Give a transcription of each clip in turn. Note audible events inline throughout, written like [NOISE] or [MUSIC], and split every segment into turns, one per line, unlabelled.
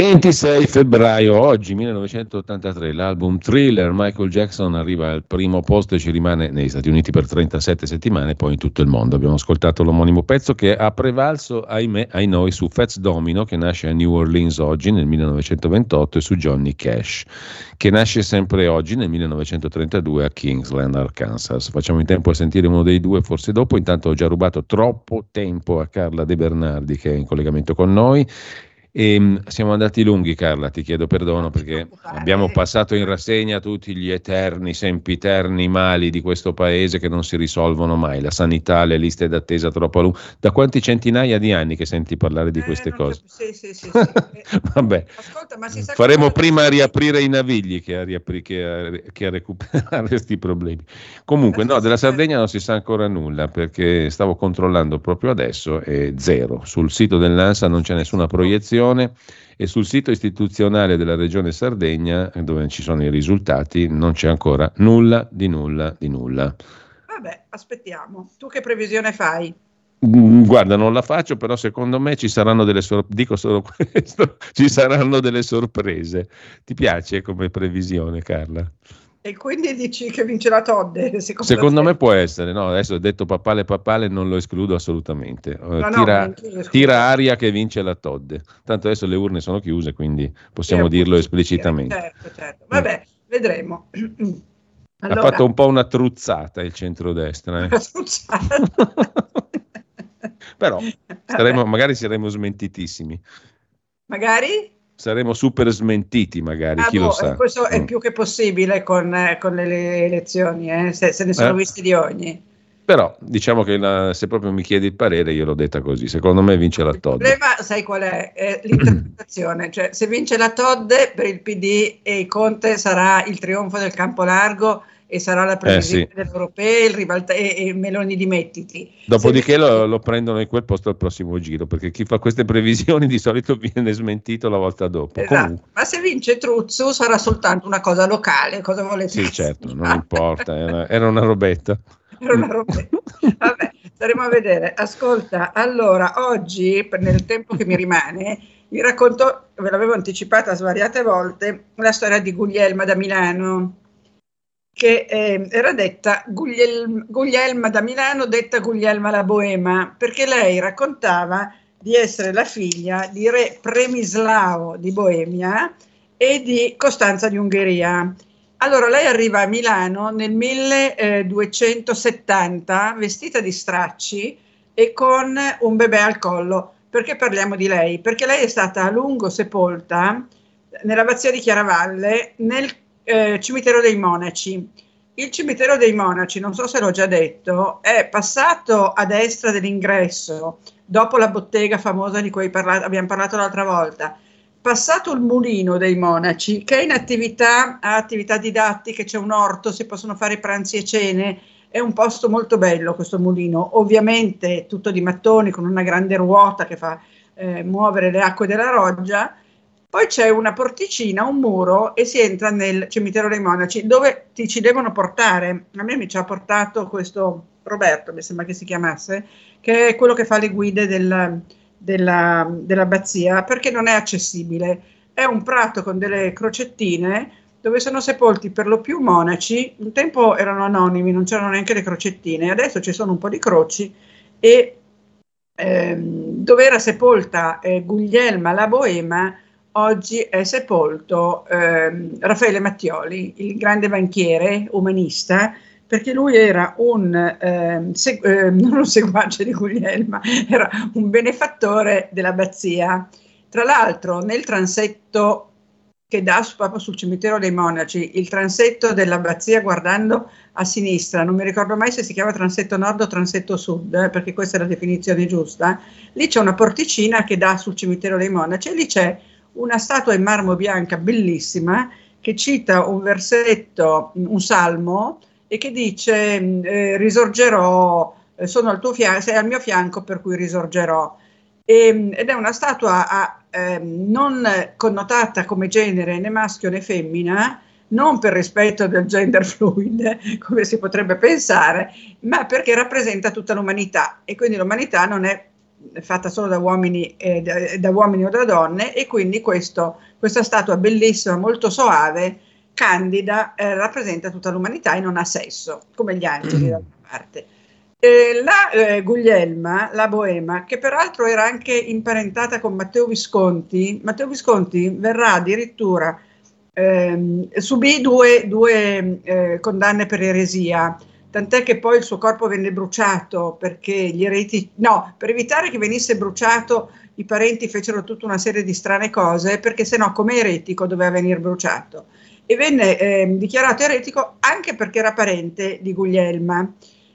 26 febbraio, oggi 1983, l'album Thriller, Michael Jackson arriva al primo posto e ci rimane negli Stati Uniti per 37 settimane, poi in tutto il mondo. Abbiamo ascoltato l'omonimo pezzo che ha prevalso, ahimè, ai noi, su Fats Domino, che nasce a New Orleans oggi nel 1928, e su Johnny Cash, che nasce sempre oggi nel 1932 a Kingsland, Arkansas. Facciamo in tempo a sentire uno dei due, forse dopo. Intanto ho già rubato troppo tempo a Carla De Bernardi, che è in collegamento con noi e ehm, siamo andati lunghi, Carla, ti chiedo perdono perché abbiamo passato in rassegna tutti gli eterni, sempiterni mali di questo paese che non si risolvono mai, la sanità, le liste d'attesa troppo lunghe. Da quanti centinaia di anni che senti parlare di eh, queste cose?
Sì, sì, sì. sì. [LAUGHS]
Vabbè, Ascolta, faremo prima a riaprire i navigli che a, riapri- che a, che a recuperare [LAUGHS] questi problemi. Comunque, no, della Sardegna non si sa ancora nulla perché stavo controllando proprio adesso e zero. Sul sito dell'ANSA non c'è nessuna proiezione Regione e sul sito istituzionale della Regione Sardegna, dove ci sono i risultati, non c'è ancora nulla di nulla di nulla.
Vabbè, aspettiamo. Tu che previsione fai?
Mm, guarda, non la faccio, però secondo me ci saranno delle sorprese. Dico solo [LAUGHS] questo: ci saranno delle sorprese. Ti piace come previsione, Carla?
E quindi dici che vince la Todde? [LAUGHS]
Secondo, secondo me può essere, no? Adesso ho detto papale papale, non lo escludo assolutamente. No, tira, no, tira, aria che vince la Todde. Tanto adesso le urne sono chiuse, quindi possiamo sì, dirlo esplicitamente.
Certo, certo. Vabbè, mm. vedremo. [CLEARS THROAT]
Allora, ha fatto un po' una truzzata il centrodestra. Eh? [LAUGHS] [LAUGHS] Però staremo, magari saremo smentitissimi.
Magari?
Saremo super smentiti magari, ah, chi boh, lo sa.
Questo mm. è più che possibile con, eh, con le elezioni, eh? se, se, ne sono eh. visti di ogni.
Però diciamo che la, se proprio mi chiedi il parere io l'ho detta così, secondo me vince la Todd.
Il problema sai qual è? è l'interpretazione, cioè se vince la Todd per il PD e il Conte sarà il trionfo del campo largo e sarà la previsione eh sì. dell'Europeo il ribalta- e, e Meloni dimettiti.
Dopodiché lo, lo, prendono in quel posto al prossimo giro, perché chi fa queste previsioni di solito [LAUGHS] viene smentito la volta dopo.
Esatto. Ma se vince Truzzo sarà soltanto una cosa locale, cosa volete
Sì, certo, non importa, era, [LAUGHS] era una robetta.
Era una robetta. Vabbè, staremo a vedere. Ascolta, allora, oggi, nel tempo che mi rimane, vi racconto, ve l'avevo anticipata svariate volte, la storia di Guglielma da Milano che eh, era detta Gugliel- Guglielma da Milano, detta Guglielma la Boema, perché lei raccontava di essere la figlia di re Premislao di Boemia e di Costanza di Ungheria. Allora lei arriva a Milano nel 1270 vestita di stracci e con un bebè al collo. Perché parliamo di lei? Perché lei è stata a lungo sepolta nell'abbazia di Chiaravalle nel eh, cimitero dei monaci. Il cimitero dei monaci, non so se l'ho già detto, è passato a destra dell'ingresso, dopo la bottega famosa di cui parlato, abbiamo parlato l'altra volta. Passato il mulino dei monaci, che è in attività, ha attività didattiche, c'è un orto, si possono fare pranzi e cene, è un posto molto bello questo mulino, ovviamente tutto di mattoni con una grande ruota che fa eh, muovere le acque della roggia poi c'è una porticina, un muro e si entra nel cimitero dei monaci dove ti ci devono portare. A me mi ci ha portato questo Roberto, mi sembra che si chiamasse, che è quello che fa le guide del, della, dell'abbazia perché non è accessibile. È un prato con delle crocettine dove sono sepolti per lo più monaci. Un tempo erano anonimi, non c'erano neanche le crocettine, adesso ci sono un po' di croci e ehm, dove era sepolta eh, Guglielma la Boema oggi è sepolto eh, Raffaele Mattioli, il grande banchiere umanista, perché lui era un, eh, seg- eh, [LAUGHS] non un seguace di Guglielma, era un benefattore dell'abbazia. Tra l'altro nel transetto che dà proprio sul cimitero dei monaci, il transetto dell'abbazia guardando a sinistra, non mi ricordo mai se si chiama transetto nord o transetto sud, eh, perché questa è la definizione giusta, lì c'è una porticina che dà sul cimitero dei monaci e lì c'è una statua in marmo bianca bellissima che cita un versetto, un salmo, e che dice eh, risorgerò, eh, sono al tuo fianco, sei al mio fianco per cui risorgerò. E, ed è una statua a, eh, non connotata come genere né maschio né femmina, non per rispetto del gender fluid, come si potrebbe pensare, ma perché rappresenta tutta l'umanità e quindi l'umanità non è fatta solo da uomini, eh, da, da uomini o da donne e quindi questo, questa statua bellissima, molto soave, candida, eh, rappresenta tutta l'umanità e non ha sesso, come gli angeli d'altra [CLEARS THROAT] parte. Eh, la Guglielma, la Boema, che peraltro era anche imparentata con Matteo Visconti, Matteo Visconti verrà addirittura, ehm, subì due, due eh, condanne per eresia, tant'è che poi il suo corpo venne bruciato perché gli ereti, no, per evitare che venisse bruciato i parenti fecero tutta una serie di strane cose perché sennò come eretico doveva venire bruciato e venne eh, dichiarato eretico anche perché era parente di Guglielma.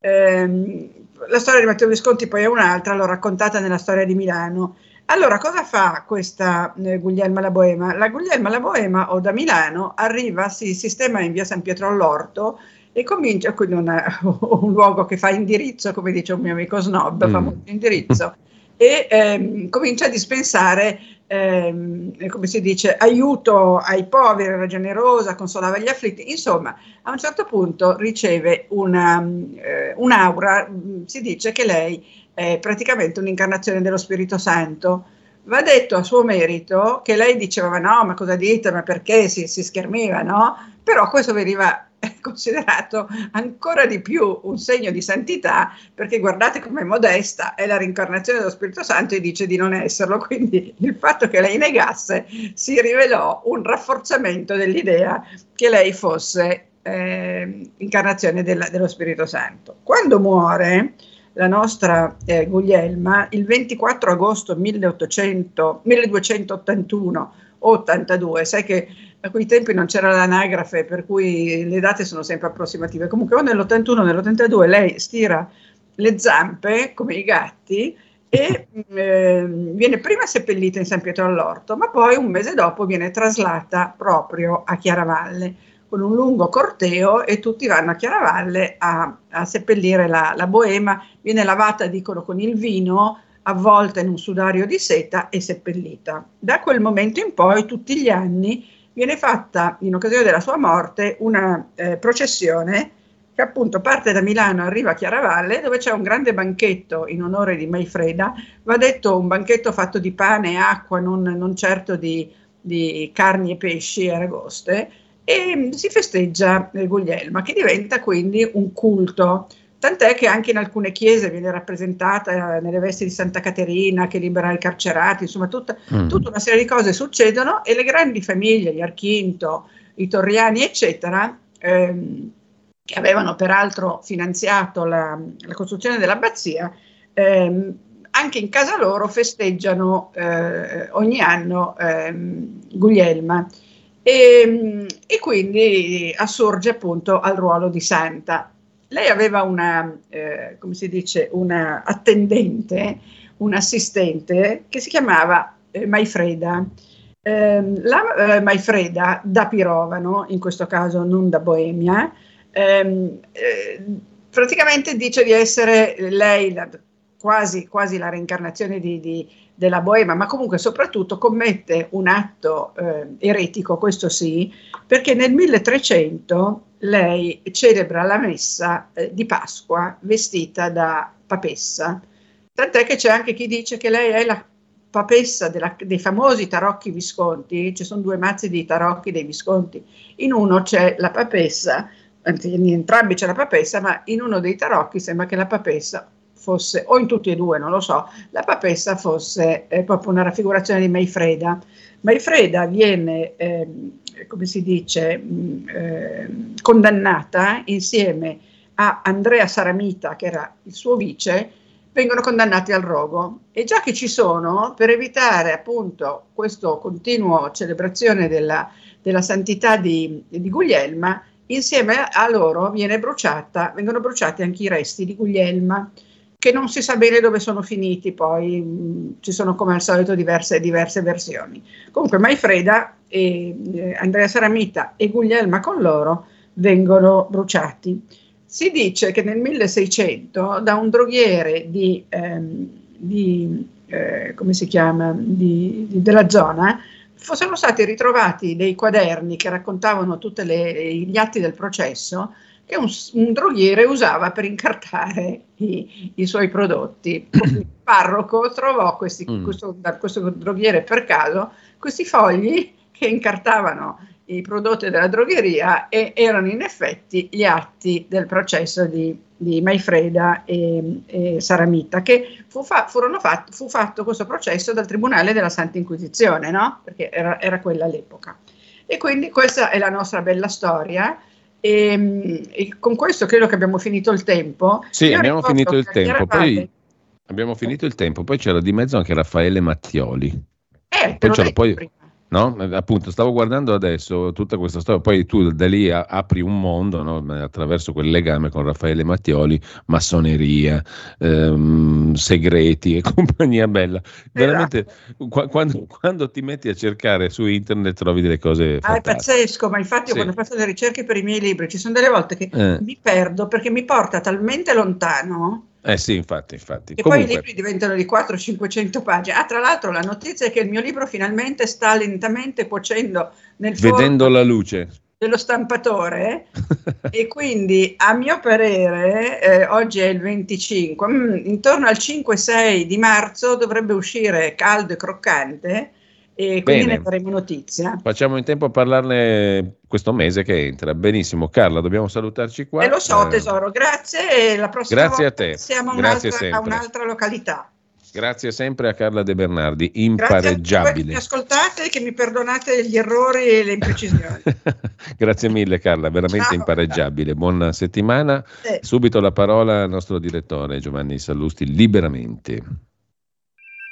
Eh, la storia di Matteo Visconti poi è un'altra, l'ho raccontata nella storia di Milano. Allora, cosa fa questa eh, Guglielma la Boema? La Guglielma la Boema o da Milano arriva, si sistema in via San Pietro all'Orto e comincia, quindi una, [LAUGHS] un luogo che fa indirizzo, come dice un mio amico snob, mm. fa molto indirizzo, e ehm, comincia a dispensare, ehm, come si dice, aiuto ai poveri, era generosa, consolava gli afflitti, insomma, a un certo punto riceve una, eh, un'aura, si dice che lei è praticamente un'incarnazione dello Spirito Santo, Va detto a suo merito che lei diceva no, ma cosa dite, ma perché? Si, si schermiva, no? Però questo veniva considerato ancora di più un segno di santità perché guardate com'è modesta, è la rincarnazione dello Spirito Santo e dice di non esserlo, quindi il fatto che lei negasse si rivelò un rafforzamento dell'idea che lei fosse eh, incarnazione della, dello Spirito Santo. Quando muore, la nostra eh, Guglielma il 24 agosto 1800, 1281 o 82, sai che a quei tempi non c'era l'anagrafe per cui le date sono sempre approssimative, comunque o nell'81 o nell'82 lei stira le zampe come i gatti e [LAUGHS] eh, viene prima seppellita in San Pietro all'Orto, ma poi un mese dopo viene traslata proprio a Chiaravalle con un lungo corteo e tutti vanno a Chiaravalle a, a seppellire la, la, boema, viene lavata, dicono, con il vino, avvolta in un sudario di seta e seppellita. Da quel momento in poi, tutti gli anni, viene fatta, in occasione della sua morte, una eh, processione che appunto parte da Milano, arriva a Chiaravalle, dove c'è un grande banchetto in onore di Maifreda, va detto un banchetto fatto di pane e acqua, non, non certo di, di carni e pesci e aragoste, e si festeggia Guglielma, che diventa quindi un culto. Tant'è che anche in alcune chiese viene rappresentata nelle vesti di Santa Caterina che libera i carcerati, insomma tutta, mm. tutta una serie di cose succedono e le grandi famiglie, gli Archinto, i Torriani, eccetera, ehm, che avevano peraltro finanziato la, la costruzione dell'abbazia, ehm, anche in casa loro festeggiano eh, ogni anno ehm, Guglielma e, e, quindi assorge appunto al ruolo di santa. Lei aveva una, eh, come si dice, una attendente, un assistente che si chiamava eh, Maifreda. Eh, la eh, Maifreda da Pirovano, in questo caso non da Boemia, ehm, eh, praticamente dice di essere lei la, quasi, quasi la reincarnazione di, di della Boema, ma comunque soprattutto commette un atto eh, eretico, questo sì, perché nel 1300 lei celebra la messa eh, di Pasqua vestita da papessa, tant'è che c'è anche chi dice che lei è la papessa della, dei famosi tarocchi visconti, ci sono due mazzi di tarocchi dei visconti, in uno c'è la papessa, anzi in entrambi c'è la papessa, ma in uno dei tarocchi sembra che la papessa fosse, o in tutti e due, non lo so, la papessa fosse eh, proprio una raffigurazione di Maifreda. Maifreda viene, eh, come si dice, mh, mm, eh, condannata insieme a Andrea Saramita, che era il suo vice, vengono condannati al rogo. E già che ci sono, per evitare appunto questa continua celebrazione della, della santità di, di Guglielma, insieme a loro bruciata, vengono bruciati anche i resti di Guglielma che non si sa bene dove sono finiti, poi mm, ci sono come al solito diverse, diverse versioni. Comunque Maifreda e eh, Andrea Saramita e Guglielma con loro vengono bruciati. Si dice che nel 1600 da un droghiere di, ehm, di eh, come si chiama, di, di, della zona fossero stati ritrovati dei quaderni che raccontavano tutti gli atti del processo che un, un, droghiere usava per incartare i, i suoi prodotti. Il [CLEARS THROAT] parroco trovò questi, mm. questo, da questo droghiere per caso questi fogli che incartavano i prodotti della drogheria e erano in effetti gli atti del processo di, di Maifreda e, e, Saramita, che fu, fa, fat, fu, fatto questo processo dal Tribunale della Santa Inquisizione, no? perché era, era quella all'epoca. E quindi questa è la nostra bella storia e, e, con questo credo che abbiamo finito il tempo.
Sì, abbiamo finito il tempo. Poi, abbiamo finito il tempo. Poi c'era di mezzo anche Raffaele Mattioli.
Eh, poi c'era poi.
No? Appunto, stavo guardando adesso tutta questa storia, poi tu da lì apri un mondo no? attraverso quel legame con Raffaele Mattioli, massoneria, ehm, segreti e [LAUGHS] compagnia bella. Veramente, esatto. quando, quando, ti metti a cercare su internet trovi delle cose.
Ah, è pazzesco, ma infatti sì. quando faccio le ricerche per i miei libri ci sono delle volte che eh. mi perdo perché mi porta talmente lontano
eh sì, infatti, infatti.
E Comunque. poi i libri diventano di 400-500 pagine. Ah, tra l'altro la notizia è che il mio libro finalmente sta lentamente cuocendo nel
Vedendo la luce
dello stampatore [LAUGHS] e quindi a mio parere eh, oggi è il 25 mm, intorno al 5-6 di marzo dovrebbe uscire caldo e croccante e quindi Bene. ne faremo notizia.
Facciamo in tempo a parlarne questo mese che entra. Benissimo, Carla, dobbiamo salutarci qua.
E lo so, eh, tesoro, grazie. E la prossima
grazie a te.
siamo un'altra, a un'altra località.
Grazie sempre a Carla De Bernardi, impareggiabile. Grazie a
che mi ascoltate e che mi perdonate gli errori e le imprecisioni. [LAUGHS]
Grazie mille Carla, veramente Ciao. impareggiabile. Buona settimana. Sì. Subito la parola al nostro direttore Giovanni Sallusti, liberamente.